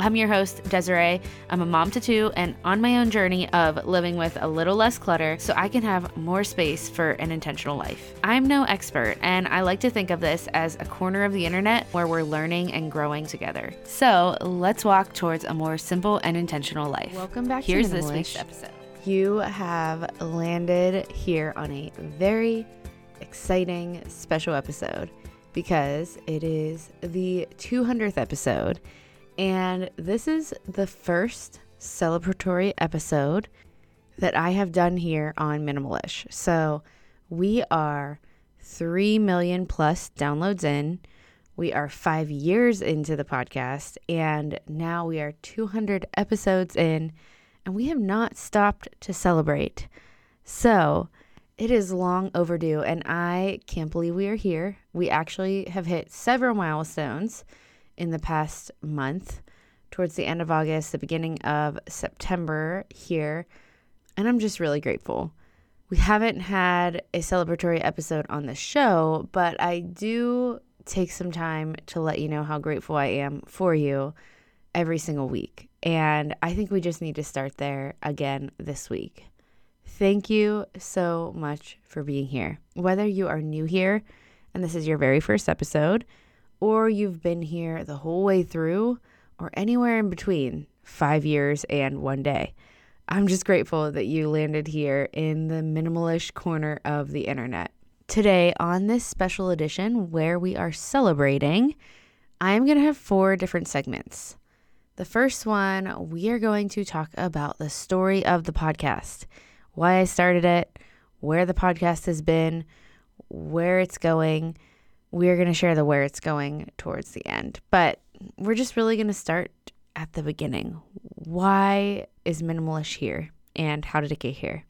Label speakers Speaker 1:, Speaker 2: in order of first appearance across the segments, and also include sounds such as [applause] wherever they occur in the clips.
Speaker 1: I'm your host, Desirae. I'm a mom to two and on my own journey of living with a little less clutter so I can have more space for an intentional life. I'm no expert, and I like to think of this as a corner of the internet where we're learning and growing together. So let's walk towards a more simple and intentional life.
Speaker 2: Welcome back
Speaker 1: Here's
Speaker 2: to
Speaker 1: this week's episode.
Speaker 2: You have landed here on a very exciting special episode because it is the 200th episode. And this is the first celebratory episode that I have done here on Minimalish. So we are 3 million plus downloads in. We are five years into the podcast, and now we are 200 episodes in, and we have not stopped to celebrate. So it is long overdue, and I can't believe we are here. We actually have hit several milestones in the past month, towards the end of August, the beginning of September here, and I'm just really grateful. We haven't had a celebratory episode on the show, but I do take some time to let you know how grateful I am for you every single week. And I think we just need to start there again this week. Thank you so much for being here. Whether you are new here and this is your very first episode, or you've been here the whole way through, or anywhere in between five years and one day. I'm just grateful that you landed here in the minimalish corner of the internet. Today, on this special edition where we are celebrating, I am going to have four different segments. The first one, we are going to talk about the story of the podcast, why I started it, where the podcast has been, where it's going. We're going to share the where it's going towards the end. But we're just really going to start at the beginning. Why is Minimalish here and how did it get here?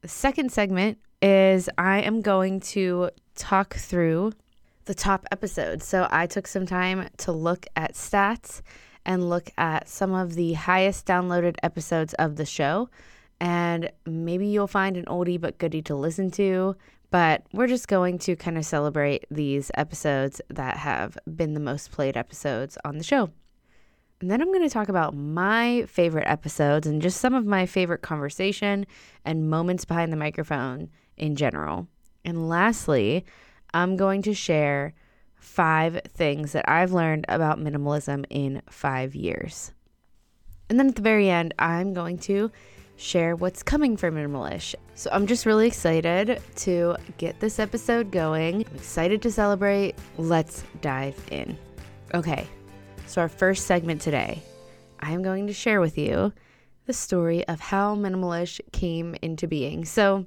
Speaker 2: The second segment is I am going to talk through the top episodes. So I took some time to look at stats and look at some of the highest downloaded episodes of the show. And maybe you'll find an oldie but goodie to listen to. But we're just going to kind of celebrate these episodes that have been the most played episodes on the show. And then I'm going to talk about my favorite episodes and just some of my favorite conversation and moments behind the microphone in general. And lastly, I'm going to share five things that I've learned about minimalism in five years. And then at the very end, I'm going to share what's coming for Minimalish. So I'm just really excited to get this episode going. I'm excited to celebrate. Let's dive in. Okay, so our first segment today, I am going to share with you the story of how Minimalish came into being. So,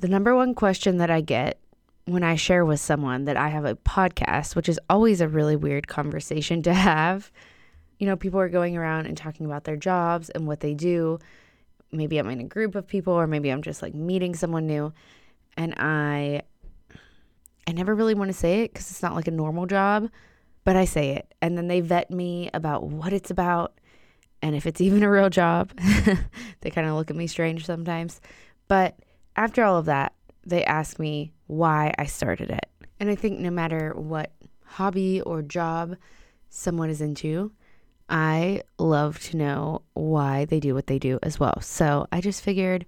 Speaker 2: the number one question that I get when I share with someone that I have a podcast, which is always a really weird conversation to have. You know, people are going around and talking about their jobs and what they do. Maybe I'm in a group of people or maybe I'm just like meeting someone new and I I never really want to say it cuz it's not like a normal job, but I say it. And then they vet me about what it's about and if it's [laughs] even a real job. [laughs] they kind of look at me strange sometimes. But after all of that, they ask me why I started it. And I think no matter what hobby or job someone is into, I love to know why they do what they do as well. So I just figured,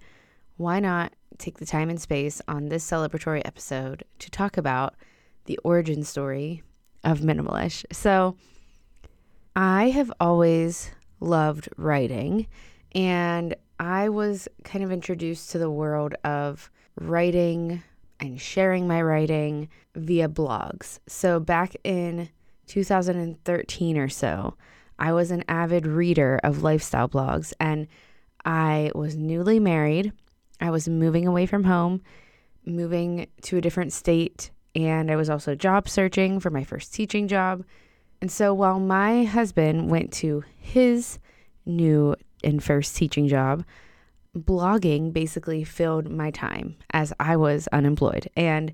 Speaker 2: why not take the time and space on this celebratory episode to talk about the origin story of Minimalish? So I have always loved writing, and I was kind of introduced to the world of writing and sharing my writing via blogs. So back in 2013 or so, I was an avid reader of lifestyle blogs and I was newly married. I was moving away from home, moving to a different state, and I was also job searching for my first teaching job. And so while my husband went to his new and first teaching job, blogging basically filled my time as I was unemployed. And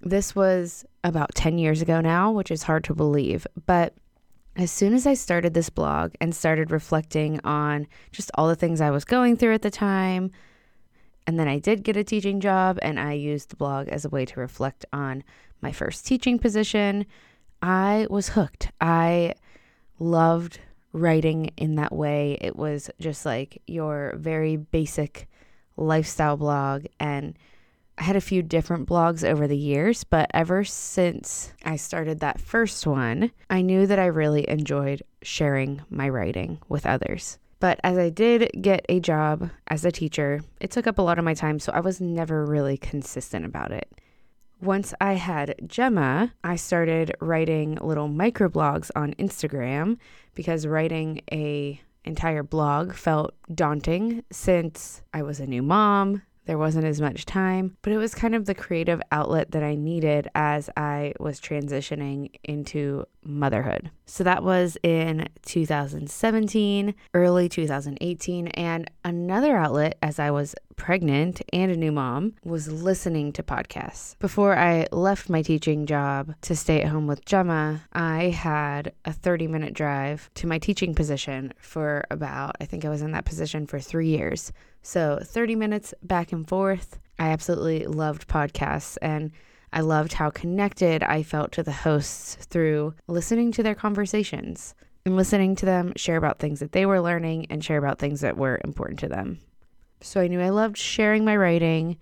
Speaker 2: this was about 10 years ago now, which is hard to believe. But as soon as I started this blog and started reflecting on just all the things I was going through at the time, and then I did get a teaching job and I used the blog as a way to reflect on my first teaching position, I was hooked. I loved writing in that way. It was just like your very basic lifestyle blog. And I had a few different blogs over the years, but ever since I started that first one, I knew that I really enjoyed sharing my writing with others. But as I did get a job as a teacher, it took up a lot of my time, so I was never really consistent about it. Once I had Gemma, I started writing little microblogs on Instagram because writing a entire blog felt daunting since I was a new mom, there wasn't as much time, but it was kind of the creative outlet that I needed as I was transitioning into motherhood. So that was in 2017, early 2018, and another outlet as I was pregnant and a new mom was listening to podcasts. Before I left my teaching job to stay at home with Gemma, I had a 30 minute drive to my teaching position for about, I think I was in that position for three years. So 30 minutes back and forth. I absolutely loved podcasts and I loved how connected I felt to the hosts through listening to their conversations and listening to them share about things that they were learning and share about things that were important to them. So I knew I loved sharing my writing.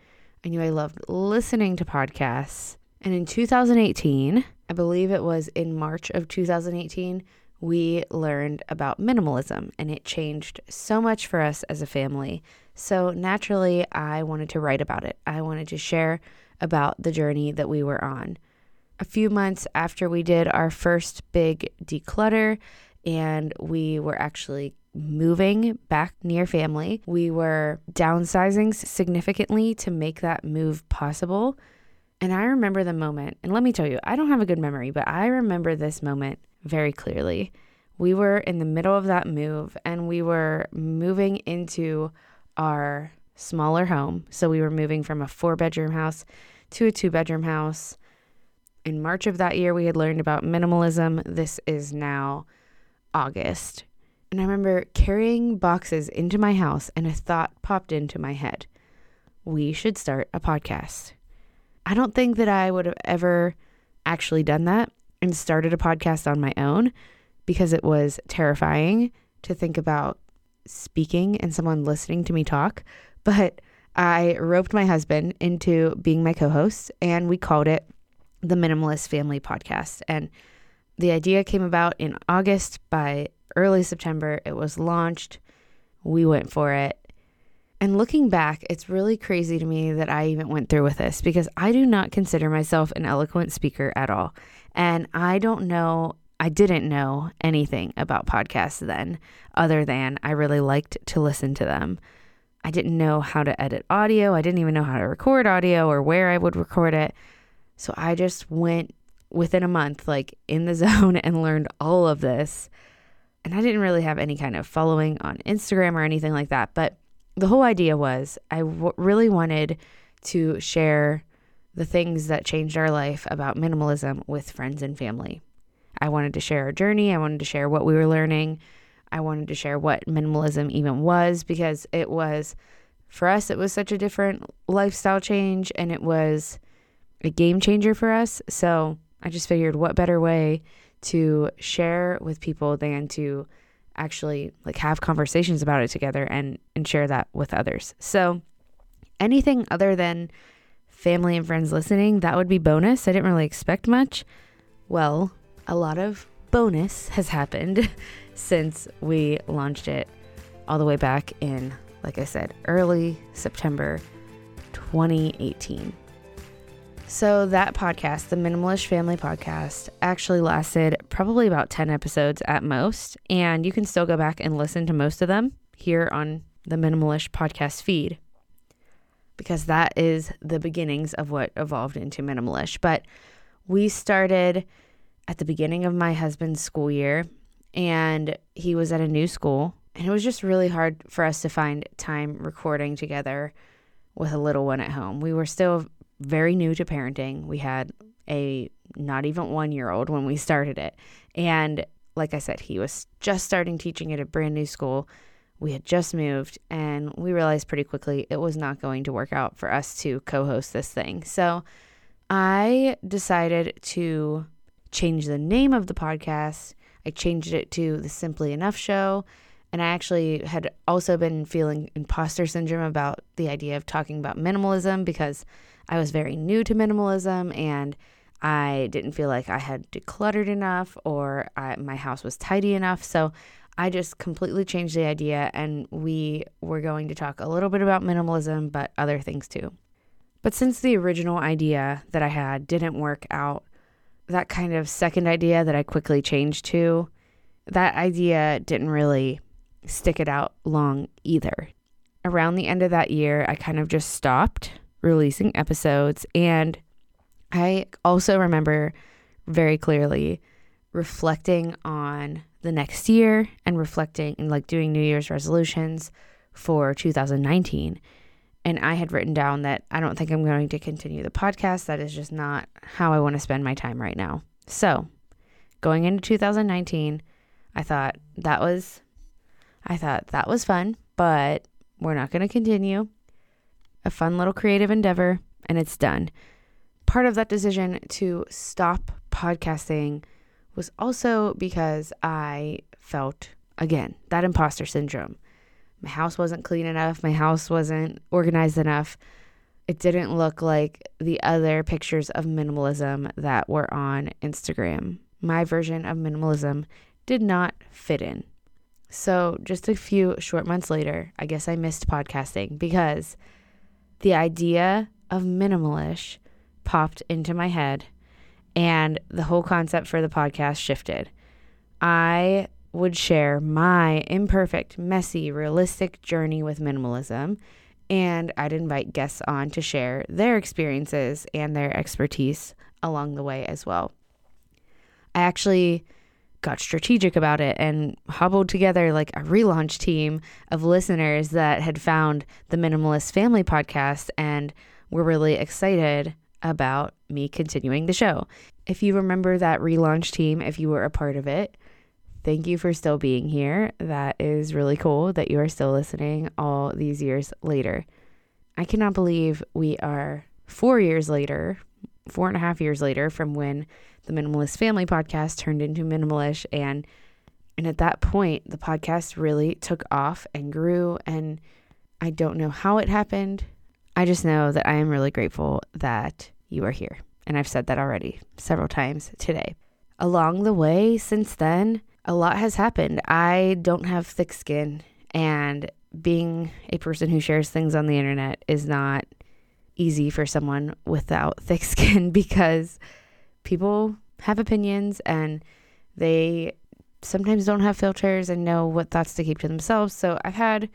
Speaker 2: I knew I loved listening to podcasts. And in 2018, I believe it was in March of 2018, we learned about minimalism and it changed so much for us as a family. So naturally, I wanted to write about it. I wanted to share about the journey that we were on. A few months after we did our first big declutter and we were actually moving back near family, we were downsizing significantly to make that move possible. And I remember the moment, and let me tell you, I don't have a good memory, but I remember this moment very clearly. We were in the middle of that move and we were moving into our smaller home. So we were moving from a four bedroom house to a two bedroom house. In March of that year, we had learned about minimalism. This is now August. And I remember carrying boxes into my house, and a thought popped into my head we should start a podcast. I don't think that I would have ever actually done that and started a podcast on my own because it was terrifying to think about speaking and someone listening to me talk. But I roped my husband into being my co host, and we called it the Minimalist Family Podcast. And the idea came about in August. By early September, it was launched. We went for it. And looking back, it's really crazy to me that I even went through with this because I do not consider myself an eloquent speaker at all. And I don't know, I didn't know anything about podcasts then, other than I really liked to listen to them. I didn't know how to edit audio. I didn't even know how to record audio or where I would record it. So I just went within a month, like in the [laughs] zone, and learned all of this. And I didn't really have any kind of following on Instagram or anything like that. But the whole idea was I w- really wanted to share the things that changed our life about minimalism with friends and family. I wanted to share our journey. I wanted to share what we were learning. I wanted to share what minimalism even was because it was, for us, it was such a different lifestyle change and it was a game changer for us. So I just figured what better way to share with people than to actually like have conversations about it together and and share that with others. So anything other than family and friends listening, that would be bonus. I didn't really expect much. Well, a lot of bonus has happened [laughs] since we launched it all the way back in like I said, early September 2018. So, that podcast, the Minimalist Family Podcast, actually lasted probably about 10 episodes at most. And you can still go back and listen to most of them here on the Minimalish Podcast feed because that is the beginnings of what evolved into Minimalish. But we started at the beginning of my husband's school year, and he was at a new school And it was just really hard for us to find time recording together with a little one at home. We were still very new to parenting. We had a not even one year old when we started it. And like I said, he was just starting teaching at a brand new school. We had just moved, and we realized pretty quickly it was not going to work out for us to co host this thing. So I decided to change the name of the podcast. I changed it to the Simply Enough Show. And I actually had also been feeling imposter syndrome about the idea of talking about minimalism because I was very new to minimalism and I didn't feel like I had decluttered enough or I, my house was tidy enough. So I just completely changed the idea and we were going to talk a little bit about minimalism, but other things too. But since the original idea that I had didn't work out, that kind of second idea that I quickly changed to, that idea didn't really stick it out long either. Around the end of that year, I kind of just stopped releasing episodes. And I also remember very clearly reflecting on the next year and reflecting and like doing New Year's resolutions for 2019. And I had written down that I don't think I'm going to continue the podcast. That is just not how I want to spend my time right now. So, going into 2019, I thought that was I thought that was fun, but we're not going to continue a fun little creative endeavor, and it's done. Part of that decision to stop podcasting was also because I felt, again, that imposter syndrome. My house wasn't clean enough, my house wasn't organized enough. It didn't look like the other pictures of minimalism that were on Instagram. My version of minimalism did not fit in. So, just a few short months later, I guess I missed podcasting because the idea of minimalish popped into my head and the whole concept for the podcast shifted. I would share my imperfect, messy, realistic journey with minimalism, and I'd invite guests on to share their experiences and their expertise along the way as well. I actually got strategic about it and hobbled together like a relaunch team of listeners that had found the Minimalist Family podcast and were really excited about me continuing the show. If you remember that relaunch team, if you were a part of it, thank you for still being here. That is really cool that you are still listening all these years later. I cannot believe we are four years later, four and a half years later from when the Minimalist Family podcast turned into Minimalish and and at that point the podcast really took off and grew and I don't know how it happened. I just know that I am really grateful that you are here. And I've said that already several times today. Along the way since then, a lot has happened. I don't have thick skin and being a person who shares things on the internet is not easy for someone without [laughs] thick skin because people have opinions and they sometimes don't have filters and know what thoughts to keep to themselves. So I've had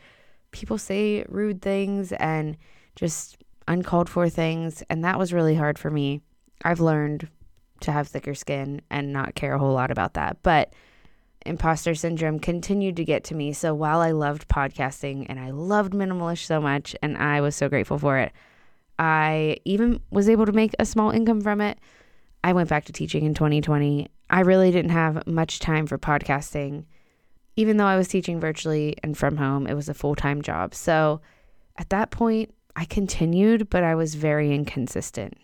Speaker 2: people say rude things and just uncalled for things, and that was really hard for me. I've learned to have thicker skin and not care a whole lot about that. But imposter syndrome continued to get to me. So while I loved podcasting and I loved Minimalish so much and I was so grateful for it, I even was able to make a small income from it. I went back to teaching in 2020. I really didn't have much time for podcasting. Even though I was teaching virtually and from home, it was a full time job. So at that point, I continued, but I was very inconsistent.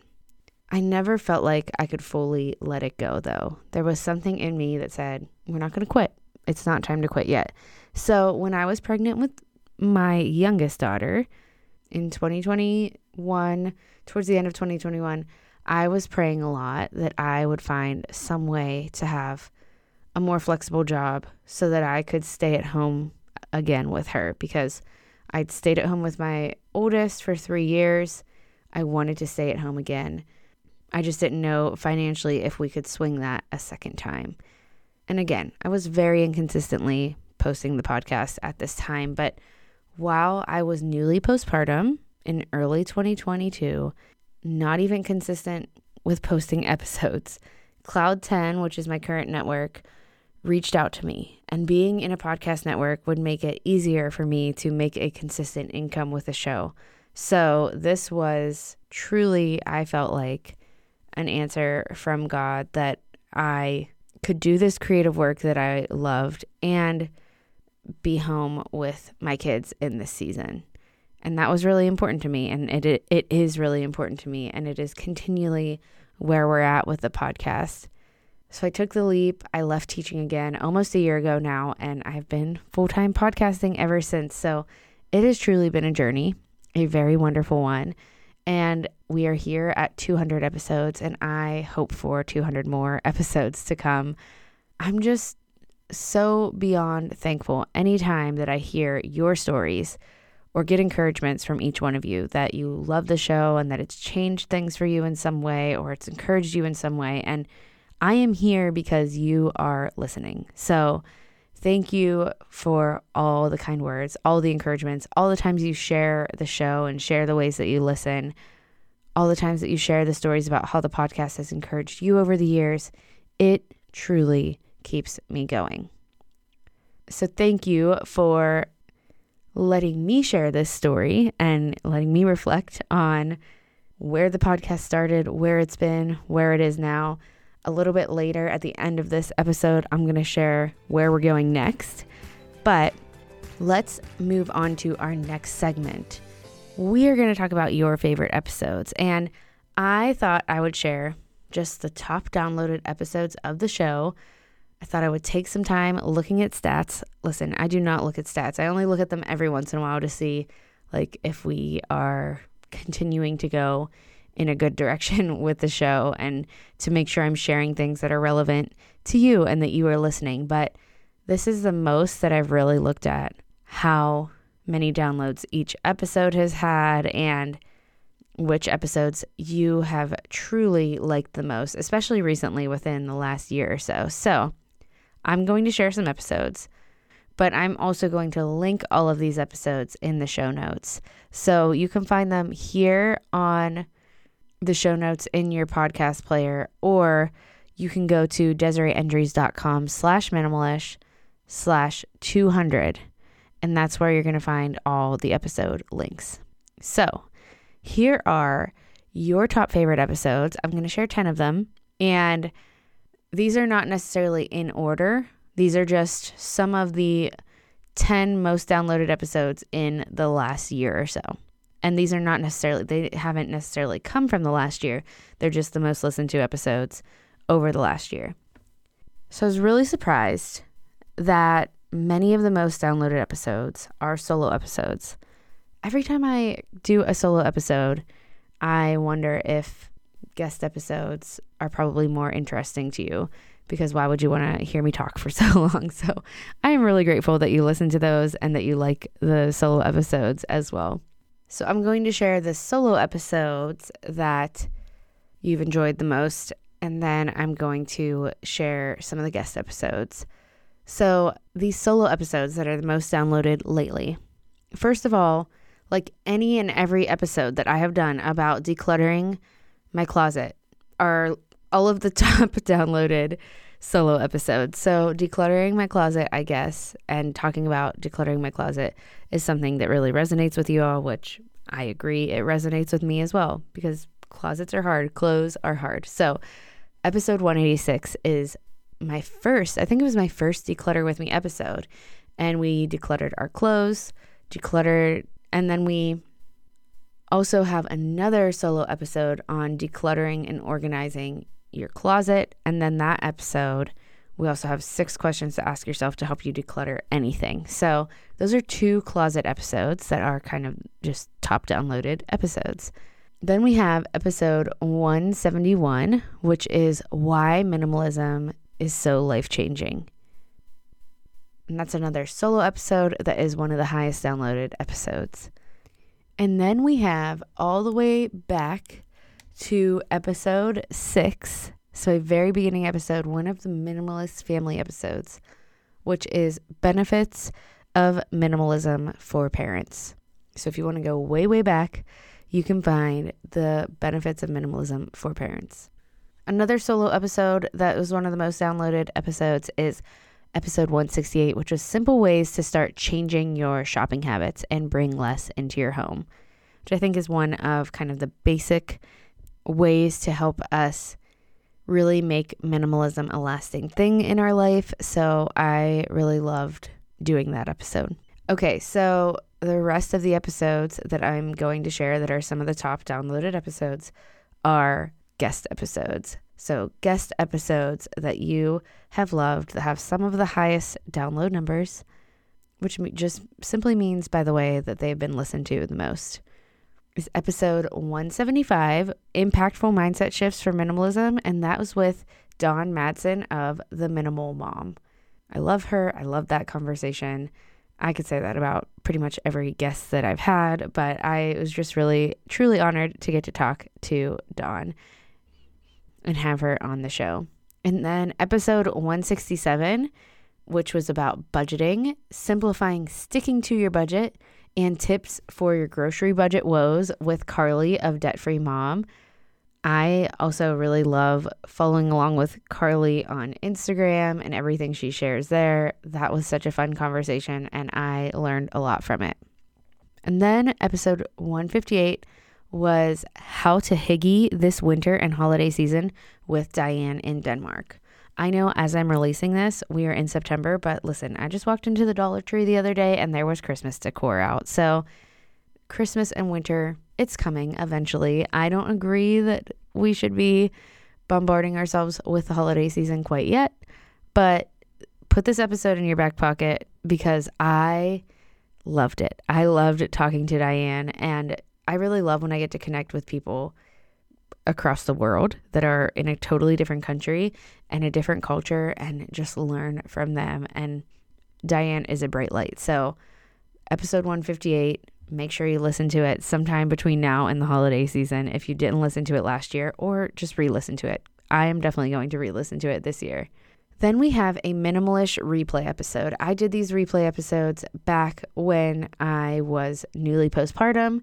Speaker 2: I never felt like I could fully let it go, though. There was something in me that said, We're not going to quit. It's not time to quit yet. So when I was pregnant with my youngest daughter in 2021, towards the end of 2021, I was praying a lot that I would find some way to have a more flexible job so that I could stay at home again with her because I'd stayed at home with my oldest for three years. I wanted to stay at home again. I just didn't know financially if we could swing that a second time. And again, I was very inconsistently posting the podcast at this time, but while I was newly postpartum in early 2022, not even consistent with posting [laughs] episodes. Cloud 10, which is my current network, reached out to me, and being in a podcast network would make it easier for me to make a consistent income with the show. So, this was truly, I felt like, an answer from God that I could do this creative work that I loved and be home with my kids in this season. And that was really important to me. And it, it is really important to me. And it is continually where we're at with the podcast. So I took the leap. I left teaching again almost a year ago now, and I've been full time podcasting ever since. So it has truly been a journey, a very wonderful one. And we are here at 200 episodes, and I hope for 200 more [laughs] episodes to come. I'm just so beyond thankful anytime that I hear your stories or get encouragements from each one of you that you love the show and that it's changed things for you in some way or it's encouraged you in some way. And I am here because you are listening. So thank you for all the kind words, all the encouragements, all the times you share the show and share the ways that you listen, all the times that you share the stories about how the podcast has encouraged you over the years. It truly keeps me going. So thank you for letting me share this story and letting me reflect on where the podcast started, where it's been, where it is now. A little bit later at the end of this episode, I'm going to share where we're going next. But let's move on to our next segment. We are going to talk about your favorite episodes. And I thought I would share just the top downloaded episodes of the show I thought I would take some time looking at stats. Listen, I do not look at stats. I only look at them every once in a while to see like if we are continuing to go in a good [laughs] direction with the show and to make sure I'm sharing things that are relevant to you and that you are listening. But this is the most that I've really looked at how many downloads each episode has had and which episodes you have truly liked the most, especially recently within the last year or so. So, I'm going to share some episodes, but I'm also going to link all of these episodes in the show notes. So you can find them here on the show notes in your podcast player, or you can go to desiraeendres.com slash minimalish slash 200. And that's where you're going to find all the episode links. So here are your top favorite episodes. I'm going to share 10 of them. And these are not necessarily in order. These are just some of the 10 most downloaded episodes in the last year or so. And these are not necessarily, they haven't necessarily come from the last year. They're just the most listened to episodes over the last year. So I was really surprised that many of the most downloaded episodes are solo episodes. Every time I do a solo episode, I wonder if guest episodes are probably more interesting to you because why would you want to hear me talk for [laughs] so long? So I am really grateful that you listen to those and that you like the solo episodes as well. So I'm going to share the solo episodes that you've enjoyed the most, and then I'm going to share some of the guest episodes. So these solo episodes that are the most downloaded lately. First of all, like any and every episode that I have done about decluttering my closet are all of the [laughs] top downloaded solo episodes. So, decluttering my closet, I guess, and talking about decluttering my closet is something that really resonates with you all, which I agree it resonates with me as well because closets are hard, clothes are hard. So, episode 186 is my first, I think it was my first declutter with me episode. And we decluttered our clothes, decluttered, and then we also have another solo episode on decluttering and organizing your closet. And then that episode, we also have six questions to ask yourself to help you declutter anything. So, those are two closet episodes that are kind of just top downloaded episodes. Then we have episode 171, which is why minimalism is so life changing. And that's another solo episode that is one of the highest downloaded episodes. And then we have all the way back to episode six. So, a very beginning episode, one of the minimalist family episodes, which is benefits of minimalism for parents. So, if you want to go way, way back, you can find the benefits of minimalism for parents. Another solo episode that was one of the most downloaded episodes is episode 168, which was simple ways to start changing your shopping habits and bring less into your home, which I think is one of kind of the basic ways to help us really make minimalism a lasting thing in our life. So I really loved doing that episode. Okay, so the rest of the episodes that I'm going to share that are some of the top downloaded episodes are guest episodes. So, guest episodes that you have loved that have some of the highest download numbers, which just simply means, by the way, that they've been listened to the most. Is episode 175 Impactful Mindset Shifts for Minimalism. And that was with Dawn Madsen of The Minimal Mom. I love her. I love that conversation. I could say that about pretty much every guest that I've had, but I was just really, truly honored to get to talk to Dawn and have her on the show. And then episode 167, which was about budgeting, simplifying sticking to your budget, and tips for your grocery budget woes with Carly of Debt Free Mom. I also really love following along with Carly on Instagram and everything she shares there. That was such a fun conversation, and I learned a lot from it. And then episode 158 was how to hygge this winter and holiday season with Diane in Denmark. I know as I'm releasing this, we are in September, but listen, I just walked into the Dollar Tree the other day and there was Christmas decor out. So, Christmas and winter it's coming eventually. I don't agree that we should be bombarding ourselves with the holiday season quite yet, but put this episode in your back pocket because I loved it. I loved talking to Diane, and I really love when I get to connect with people across the world that are in a totally different country and a different culture and just learn from them. And Diane is a bright light. So, episode 158 make sure you listen to it sometime between now and the holiday season if you didn't listen to it last year, or just re listen to it. I am definitely going to re listen to it this year. Then we have a minimalish replay episode. I did these replay episodes back when I was newly postpartum,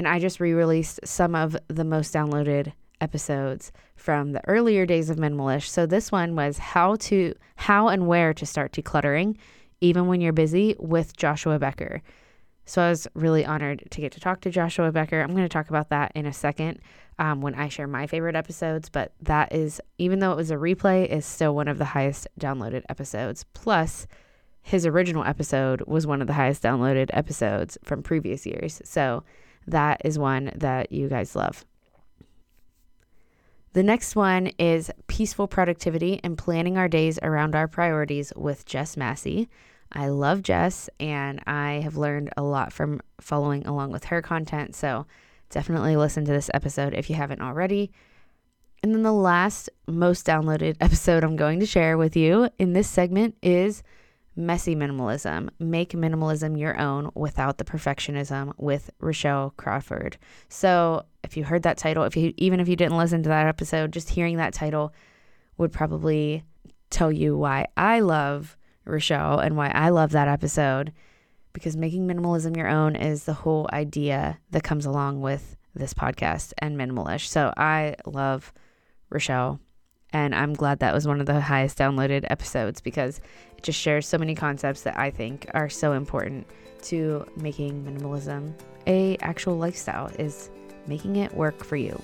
Speaker 2: and I just re released some of the most downloaded episodes from the earlier days of minimalish. So this one was how to how and where to start decluttering even when you're busy with Joshua Becker. So I was really honored to get to talk to Joshua Becker. I'm going to talk about that in a second um, when I share my favorite episodes. But that is, even though it was a replay, is still one of the highest downloaded episodes. Plus, his original episode was one of the highest downloaded episodes from previous years. So that is one that you guys love. The next one is peaceful productivity and planning our days around our priorities with Jess Massey. I love Jess and I have learned a lot from following along with her content. So definitely listen to this episode if you haven't already. And then the last most downloaded [laughs] episode I'm going to share with you in this segment is Messy Minimalism. Make minimalism your own without the perfectionism with Rochelle Crawford. So, if you heard that title, if you even if you didn't listen to that episode, just hearing that title would probably tell you why I love Rochelle and why I love that episode because making minimalism your own is the whole idea that comes along with this podcast and minimalish. So I love Rochelle and I'm glad that was one of the highest downloaded episodes because it just shares so many concepts that I think are so important to making minimalism a actual lifestyle is making it work for you.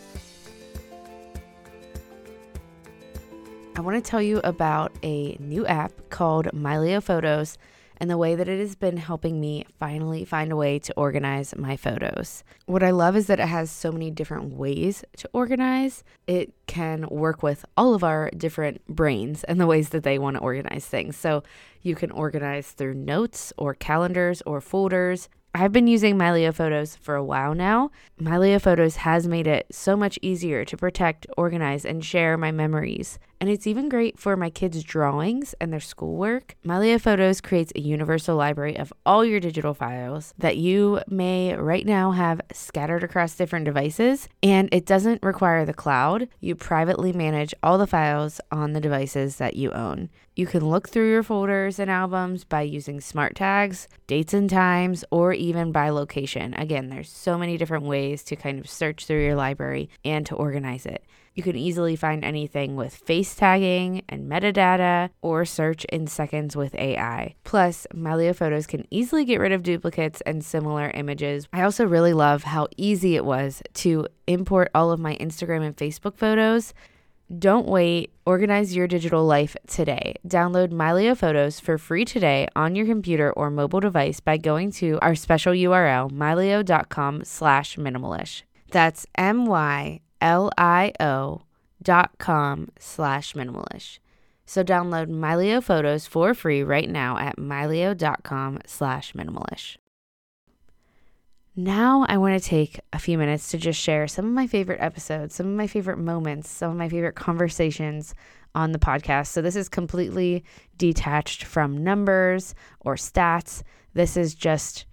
Speaker 2: I want to tell you about a new app called Mylio Photos and the way that it has been helping me finally find a way to organize my photos. What I love is that it has so many different ways to organize. It can work with all of our different brains and the ways that they want to organize things. So you can organize through notes or calendars or folders. I've been using Mylio Photos for a while now. Mylio Photos has made it so much easier to protect, organize, and share my memories. And it's even great for my kids' drawings and their schoolwork. Mylio Photos creates a universal library of all your digital files that you may right now have scattered across different devices. And it doesn't require the cloud. You privately manage all the files on the devices that you own. You can look through your folders and albums by using smart tags, dates and times, or even by location. Again, there's so many different ways to kind of search through your library and to organize it. You can easily find anything with face tagging and metadata or search in seconds with AI. Plus, Mylio Photos can easily get rid of duplicates and similar images. I also really love how easy it was to import all of my Instagram and Facebook photos. Don't wait. Organize your digital life today. Download Mylio Photos for free today on your computer or mobile device by going to our special URL, mylio.com slash minimalish. That's M-Y L-I-O dot com slash minimalish. So download Mylio Photos for free right now at mylio.com slash minimalish. Now I want to take a few minutes to just share some of my favorite episodes, some of my favorite moments, some of my favorite conversations on the podcast. So this is completely detached from numbers or stats. This is just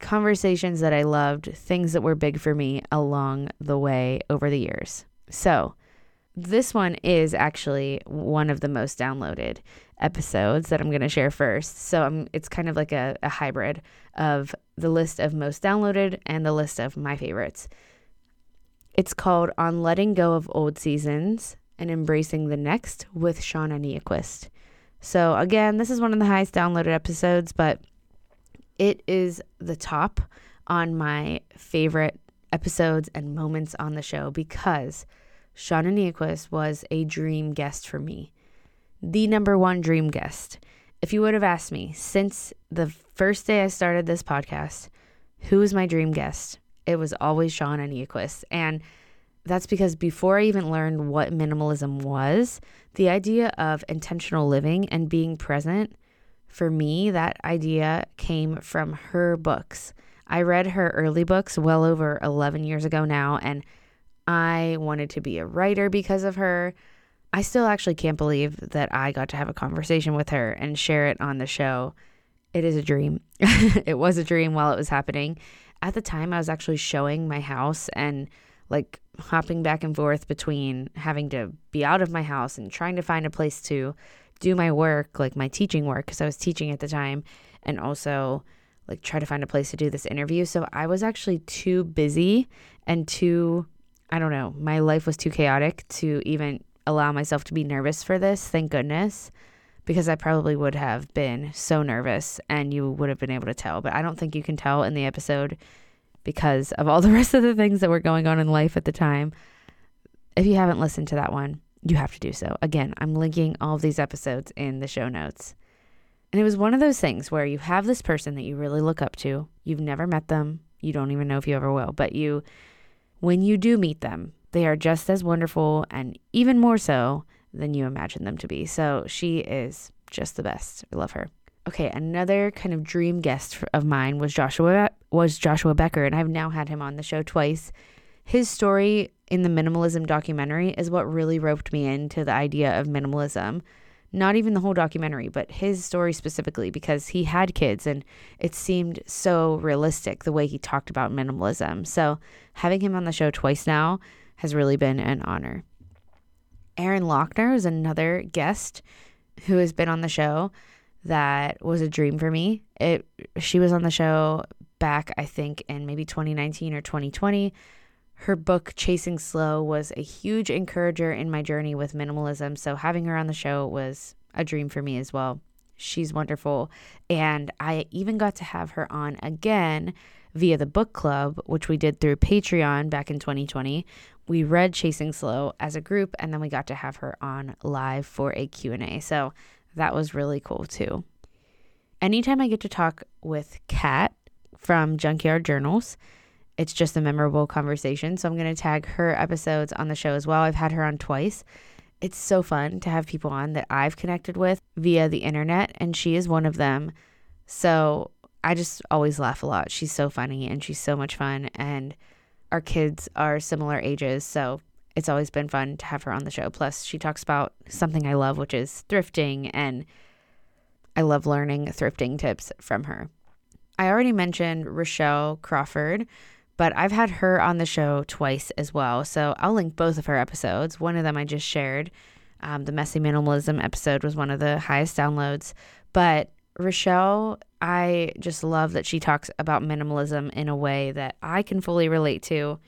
Speaker 2: conversations that I loved, things that were big for me along the way over the years. So, this one is actually one of the most downloaded episodes that I'm going to share first. So, I'm, it's kind of like a, a hybrid of the list of most downloaded and the list of my favorites. It's called On Letting Go of Old Seasons and Embracing the Next with Shauna Niequist. So, again, this is one of the highest downloaded episodes, but it is the top on my favorite episodes and moments on the show because Shauna Niequist was a dream guest for me. The number one dream guest. If you would have asked me since the first day I started this podcast, who is my dream guest? It was always Shauna Niequist. And that's because before I even learned what minimalism was, the idea of intentional living and being present for me, that idea came from her books. I read her early books well over 11 years ago now, and I wanted to be a writer because of her. I still actually can't believe that I got to have a conversation with her and share it on the show. It is a dream. [laughs] it was a dream while it was happening. At the time, I was actually showing my house and like hopping back and forth between having to be out of my house and trying to find a place to do my work, like my teaching work, because I was teaching at the time, and also like try to find a place to do this interview. So I was actually too busy and too, I don't know, my life was too chaotic to even allow myself to be nervous for this. Thank goodness. Because I probably would have been so nervous and you would have been able to tell. But I don't think you can tell in the episode because of all the [laughs] rest of the things that were going on in life at the time. If you haven't listened to that one, you have to do so. Again, I'm linking all of these episodes in the show notes. And it was one of those things where you have this person that you really look up to. You've never met them. You don't even know if you ever will, but you when you do meet them, they are just as wonderful and even more so than you imagine them to be. So she is just the best. I love her. Okay, another kind of dream guest of mine was Joshua was Joshua Becker and I've now had him on the show twice. His story in the minimalism documentary is what really roped me into the idea of minimalism. Not even the whole documentary, but his story specifically, because he had kids and it seemed so realistic the way he talked about minimalism. So, having him on the show twice now has really been an honor. Erin Loechner is another guest who has been on the show that was a dream for me. It she was on the show back I think in maybe 2019 or 2020 her book, Chasing Slow, was a huge encourager in my journey with minimalism. So having her on the show was a dream for me as well. She's wonderful. And I even got to have her on again via the book club, which we did through Patreon back in 2020. We read Chasing Slow as a group and then we got to have her on live for a Q&A. So that was really cool too. Anytime I get to talk with Kat from Junkyard Journals, it's just a memorable conversation. So I'm going to tag her episodes on the show as well. I've had her on twice. It's so fun to have people on that I've connected with via the internet, and she is one of them. So I just always laugh a lot. She's so funny and she's so much fun. And our kids are similar ages. So it's always been fun to have her on the show. Plus, she talks about something I love, which is thrifting. And I love learning thrifting tips from her. I already mentioned Rochelle Crawford, but I've had her on the show twice as well. So I'll link both of her episodes. One of them I just shared. Um, the Messy Minimalism episode was one of the highest downloads. But Rochelle, I just love that she talks about minimalism in a way that I can fully relate to.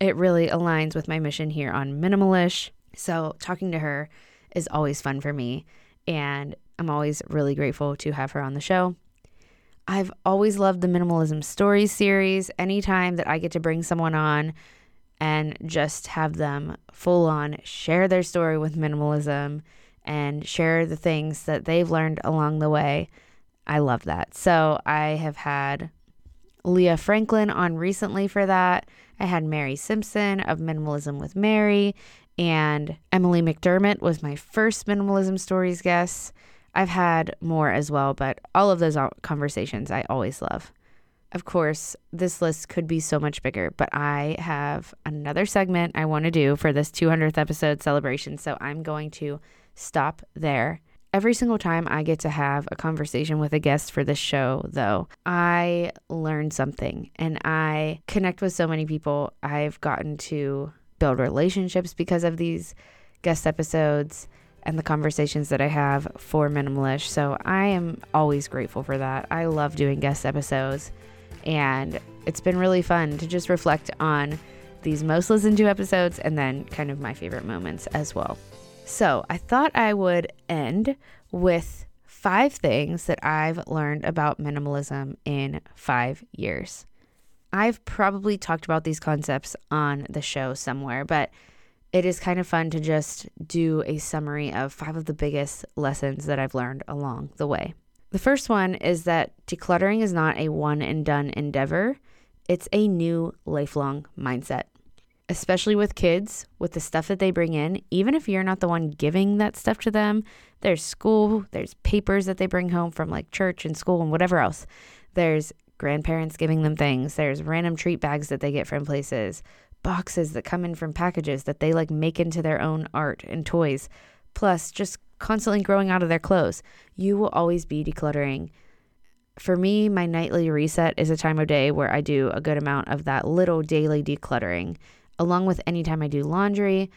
Speaker 2: it really aligns with my mission here on Minimalish. So, talking to her is always fun for me. And I'm always really grateful to have her on the show. I've always loved the Minimalism Stories series. Anytime that I get to bring someone on and just have them full on share their story with minimalism and share the things that they've learned along the way, I love that. So I have had Leah Franklin on recently for that. I had Mary Simpson of Minimalism with Mary, and Emily McDermott was my first Minimalism Stories guest. I've had more as well, but all of those conversations I always love. Of course, this list could be so much bigger, but I have another segment I want to do for this 200th episode celebration. So I'm going to stop there. Every single time I get to have a conversation with a guest for this show, though, I learn something and I connect with so many people. I've gotten to build relationships because of these guest episodes and the conversations that I have for Minimalish. So I am always grateful for that. I love doing guest episodes, and it's been really fun to just reflect on these most listened to episodes and then kind of my favorite moments as well. So I thought I would end with five things that I've learned about minimalism in five years. I've probably talked about these concepts on the show somewhere, but it is kind of fun to just do a summary of five of the biggest lessons that I've learned along the way. The first one is that decluttering is not a one and done endeavor, it's a new lifelong mindset. Especially with kids, with the stuff that they bring in, even if you're not the one giving that stuff to them, there's school, there's papers that they bring home from like church and school and whatever else. There's grandparents giving them things, there's random treat bags that they get from places, boxes that come in from packages that they like make into their own art and toys, plus just constantly growing out of their clothes. You will always be decluttering. For me, my nightly reset is a time of day where I do a good amount of that little daily decluttering. Along with any time I do laundry,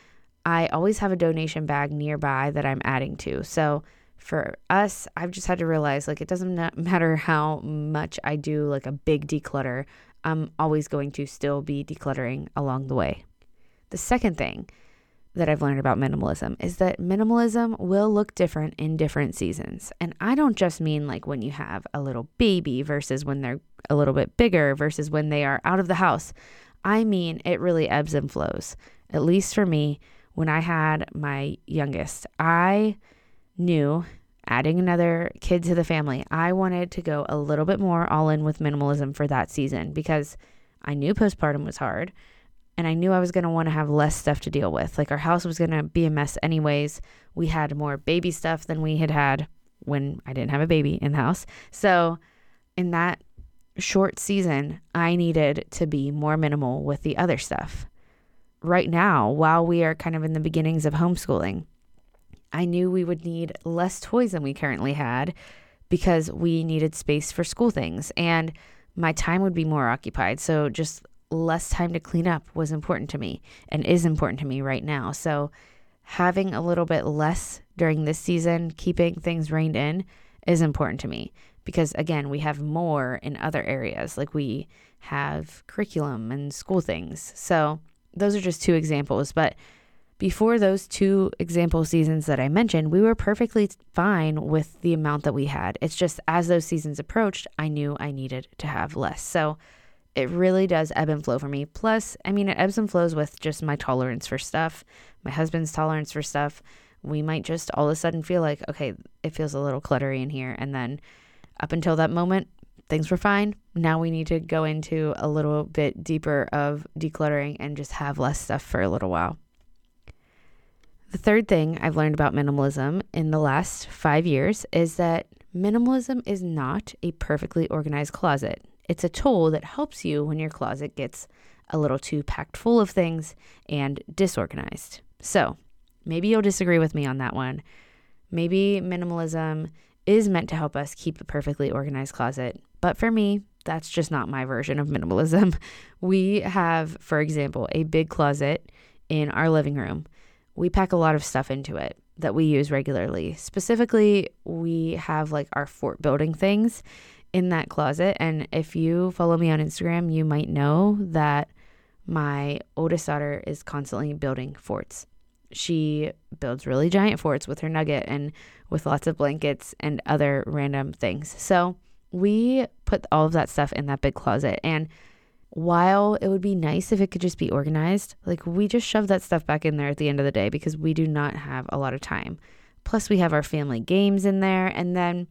Speaker 2: I always have a donation bag nearby that I'm adding to. So for us, I've just had to realize like it doesn't [laughs] matter how much I do like a big declutter. I'm always going to still be decluttering along the way. The second thing that I've learned about minimalism is that minimalism will look different in different seasons. And I don't just mean like when you have a little baby versus when they're a little bit bigger versus when they are out of the house. I mean, it really ebbs and flows. At least for me, when I had my youngest, I knew adding another kid to the family, I wanted to go a little bit more all in with minimalism for that season because I knew postpartum was hard and I knew I was going to want to have less stuff to deal with. Like our house was going to be a mess anyways. We had more baby stuff than we had had when I didn't have a baby in the house. So, in that short season, I needed to be more minimal with the other stuff. Right now, while we are kind of in the beginnings of homeschooling, I knew we would need less toys than we currently had because we needed space for school things and my time would be more occupied. So just less time to clean up was important to me and is important to me right now. So having a little bit less during this season, keeping things reined in is important to me because again, we have more in other areas like we have curriculum and school things. So those are just two examples, but before those two example seasons that I mentioned, we were perfectly fine with the amount that we had. It's just as those seasons approached, I knew I needed to have less. So it really does ebb and flow for me. Plus, I mean, it ebbs and flows with just my tolerance for stuff, my husband's tolerance for stuff. We might just all of a sudden feel like, okay, it feels a little cluttery in here. And then up until that moment, things were fine. Now we need to go into a little bit deeper of decluttering and just have less stuff for a little while. The third thing I've learned about minimalism in the last five years is that minimalism is not a perfectly organized closet. It's a tool that helps you when your closet gets a little too packed full of things and disorganized. So, maybe you'll disagree with me on that one. Maybe minimalism is meant to help us keep a perfectly organized closet, but for me, that's just not my version of minimalism. [laughs] We have, for example, a big closet in our living room we pack a lot of stuff into it that we use regularly. Specifically, we have like our fort building things in that closet. And if you follow me on Instagram, you might know that my oldest daughter is constantly building forts. She builds really giant forts with her nugget and with lots of blankets and other random things. So we put all of that stuff in that big closet. And while it would be nice if it could just be organized, like we just shove that stuff back in there at the end of the day because we do not have a lot of time. Plus, we have our family games in there. And then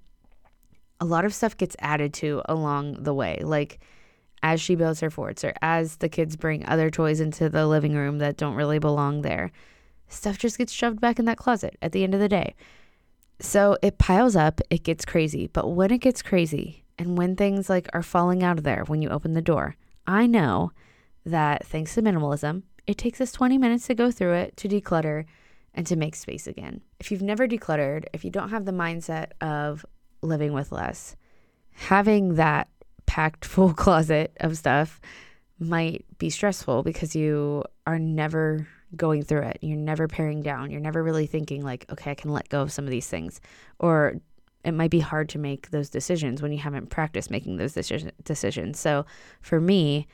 Speaker 2: a lot of stuff gets added to along the way. Like, as she builds her forts or as the kids bring other toys into the living room that don't really belong there, stuff just gets shoved back in that closet at the end of the day. So it piles up, it gets crazy. But when it gets crazy and when things like are falling out of there when you open the door, I know that thanks to minimalism, it takes us 20 minutes to go through it, to declutter, and to make space again. If you've never decluttered, if you don't have the mindset of living with less, having that packed [laughs] full closet of stuff might be stressful because you are never going through it. You're never paring down. You're never really thinking, like, okay, I can let go of some of these things. Or it might be hard to make those decisions when you haven't practiced making those decisions. So for me,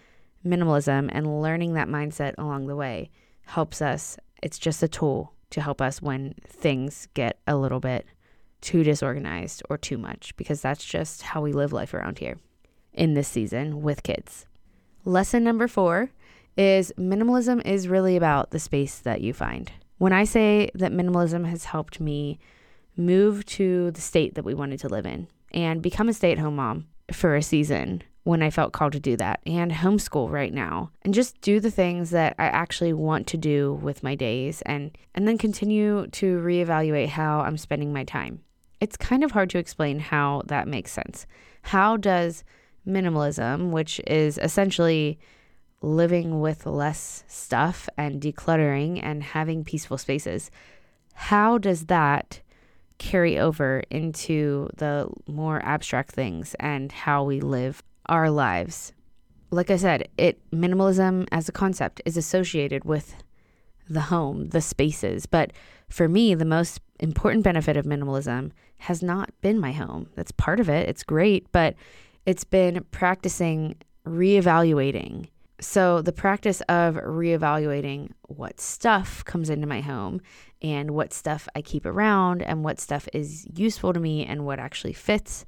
Speaker 2: minimalism and learning that mindset along the way helps us. It's just a tool to help us when things get a little bit too disorganized or too much, because that's just how we live life around here in this season with kids. Lesson number four is minimalism is really about the space that you find. When I say that minimalism has helped me move to the state that we wanted to live in and become a stay at home mom for a season when I felt called to do that and homeschool right now and just do the things that I actually want to do with my days and and then continue to reevaluate how I'm spending my time. It's kind of hard to explain how that makes sense. How does minimalism, which is essentially living with less stuff and decluttering and having peaceful spaces, how does that carry over into the more abstract things and how we live our lives? Like I said, it minimalism as a concept is associated with the home, the spaces, but for me, the most important benefit of minimalism has not been my home. That's part of it. It's great, but it's been practicing reevaluating so, the practice of reevaluating what stuff comes into my home and what stuff I keep around and what stuff is useful to me and what actually fits,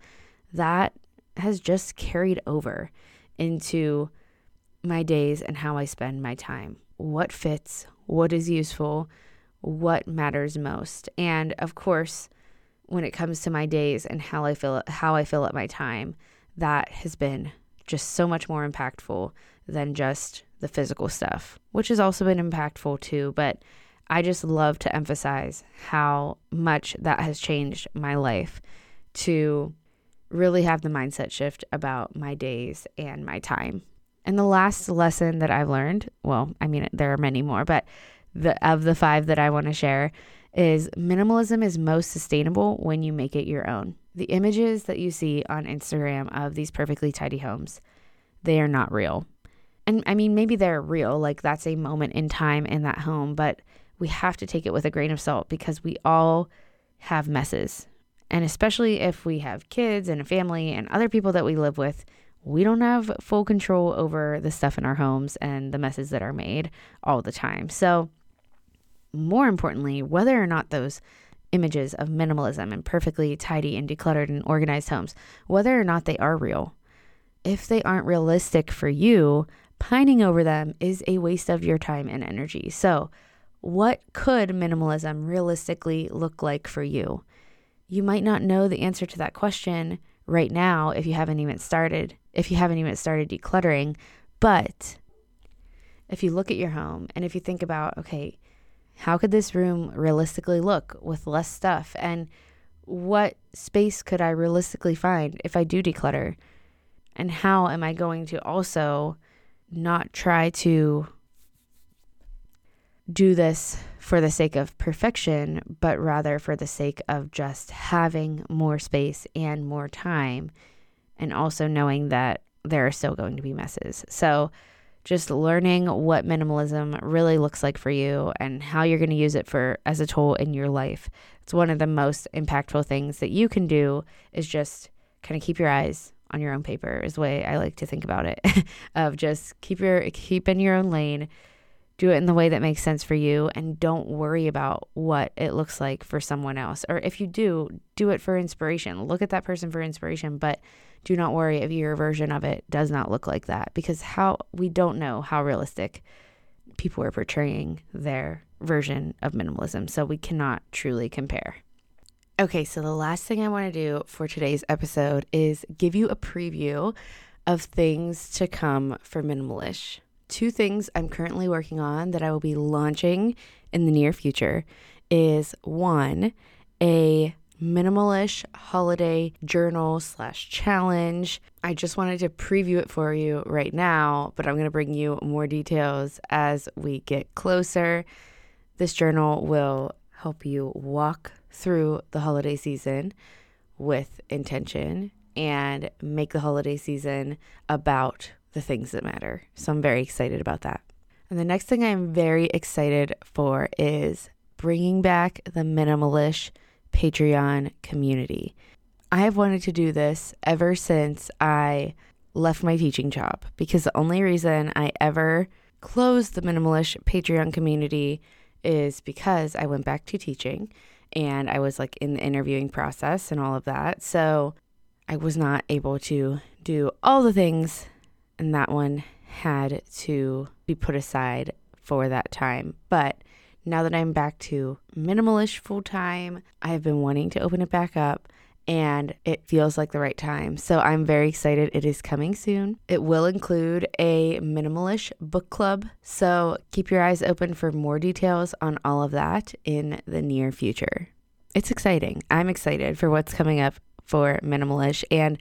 Speaker 2: that has just carried over into my days and how I spend my time. What fits, what is useful, what matters most. And of course, when it comes to my days and how I feel how I fill up my time, that has been just so much more impactful than just the physical stuff, which has also been impactful too. But I just love to emphasize how much that has changed my life to really have the mindset shift about my days and my time. And the last lesson that I've learned, well, I mean, there are many more, but the of the five that I want to share is minimalism is most sustainable when you make it your own. The images that you see on Instagram of these perfectly tidy homes, they are not real and I mean, maybe they're real, like that's a moment in time in that home, but we have to take it with a grain of salt because we all have messes. And especially if we have kids and a family and other people that we live with, we don't have full control over the stuff in our homes and the messes that are made all the time. So, more importantly, whether or not those images of minimalism and perfectly tidy and decluttered and organized homes, whether or not they are real, if they aren't realistic for you, pining over them is a waste of your time and energy. So, what could minimalism realistically look like for you? You might not know the answer to that question right now if you haven't even started, if you haven't even started decluttering, but if you look at your home and if you think about, okay, how could this room realistically look with less stuff and what space could I realistically find if I do declutter? And how am I going to also not try to do this for the sake of perfection, but rather for the sake of just having more space and more time, and also knowing that there are still going to be messes. So, just learning what minimalism really looks like for you and how you're going to use it for as a tool in your life. It's one of the most impactful things that you can do is just kind of keep your eyes on your own paper is the way I like to think about it. [laughs] of just keep your keep in your own lane, do it in the way that makes sense for you, and don't worry about what it looks like for someone else. Or if you do, do it for inspiration. Look at that person for inspiration, but do not worry if your version of it does not look like that because how we don't know how realistic people are portraying their version of minimalism. So we cannot truly compare. Okay, so the last thing I want to do for today's episode is give you a preview of things to come for Minimalish. Two things I'm currently working on that I will be launching in the near future is one, a minimalish holiday journal slash challenge. I just wanted to preview it for you right now, but I'm going to bring you more details as we get closer. This journal will help you walk through the holiday season with intention and make the holiday season about the things that matter. So I'm very excited about that. And the next thing I'm very excited for is bringing back the Minimalish Patreon community. I have wanted to do this ever since I left my teaching job because the only reason I ever closed the Minimalish Patreon community is because I went back to teaching and I was like in the interviewing process and all of that. So I was not able to do all the things, and that one had to be put aside for that time. But now that I'm back to minimalish full time, I have been wanting to open it back up and it feels like the right time. So I'm very excited. It is coming soon. It will include a minimalish book club. So keep your eyes open for more details on all of that in the near future. It's exciting. I'm excited for what's coming up for minimalish and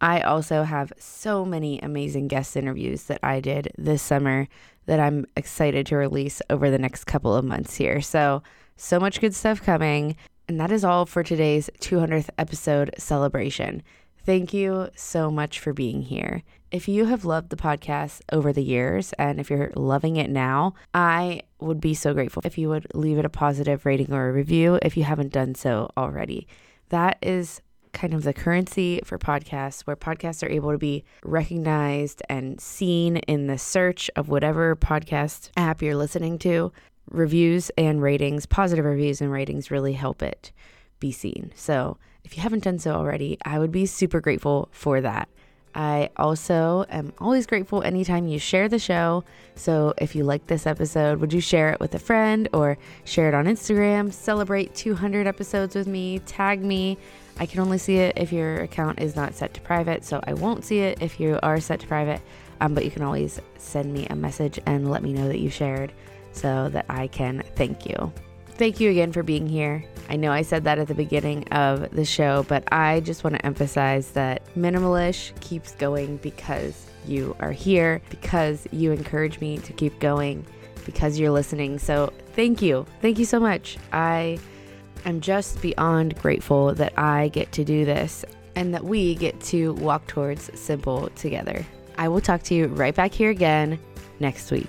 Speaker 2: I also have so many amazing guest interviews that I did this summer that I'm excited to release over the next couple of months here. So, so much good stuff coming. And that is all for today's 200th episode celebration. Thank you so much for being here. If you have loved the podcast over the years and if you're loving it now, I would be so grateful if you would leave it a positive rating or a review if you haven't done so already. That is kind of the currency for podcasts where podcasts are able to be recognized and seen in the search of whatever podcast app you're listening to reviews and ratings, positive reviews and ratings really help it be seen. So if you haven't done so already, I would be super grateful for that. I also am always grateful anytime you share the show. So if you like this episode, would you share it with a friend or share it on Instagram? Celebrate 200 episodes with me, tag me. I can only see it if your account is not set to private, so I won't see it if you are set to private. Um, but you can always send me a message and let me know that you shared so that I can thank you. Thank you again for being here. I know I said that at the beginning of the show, but I just want to emphasize that Minimalish keeps going because you are here, because you encourage me to keep going, because you're listening. So thank you. Thank you so much. I am just beyond grateful that I get to do this and that we get to walk towards simple together. I will talk to you right back here again next week.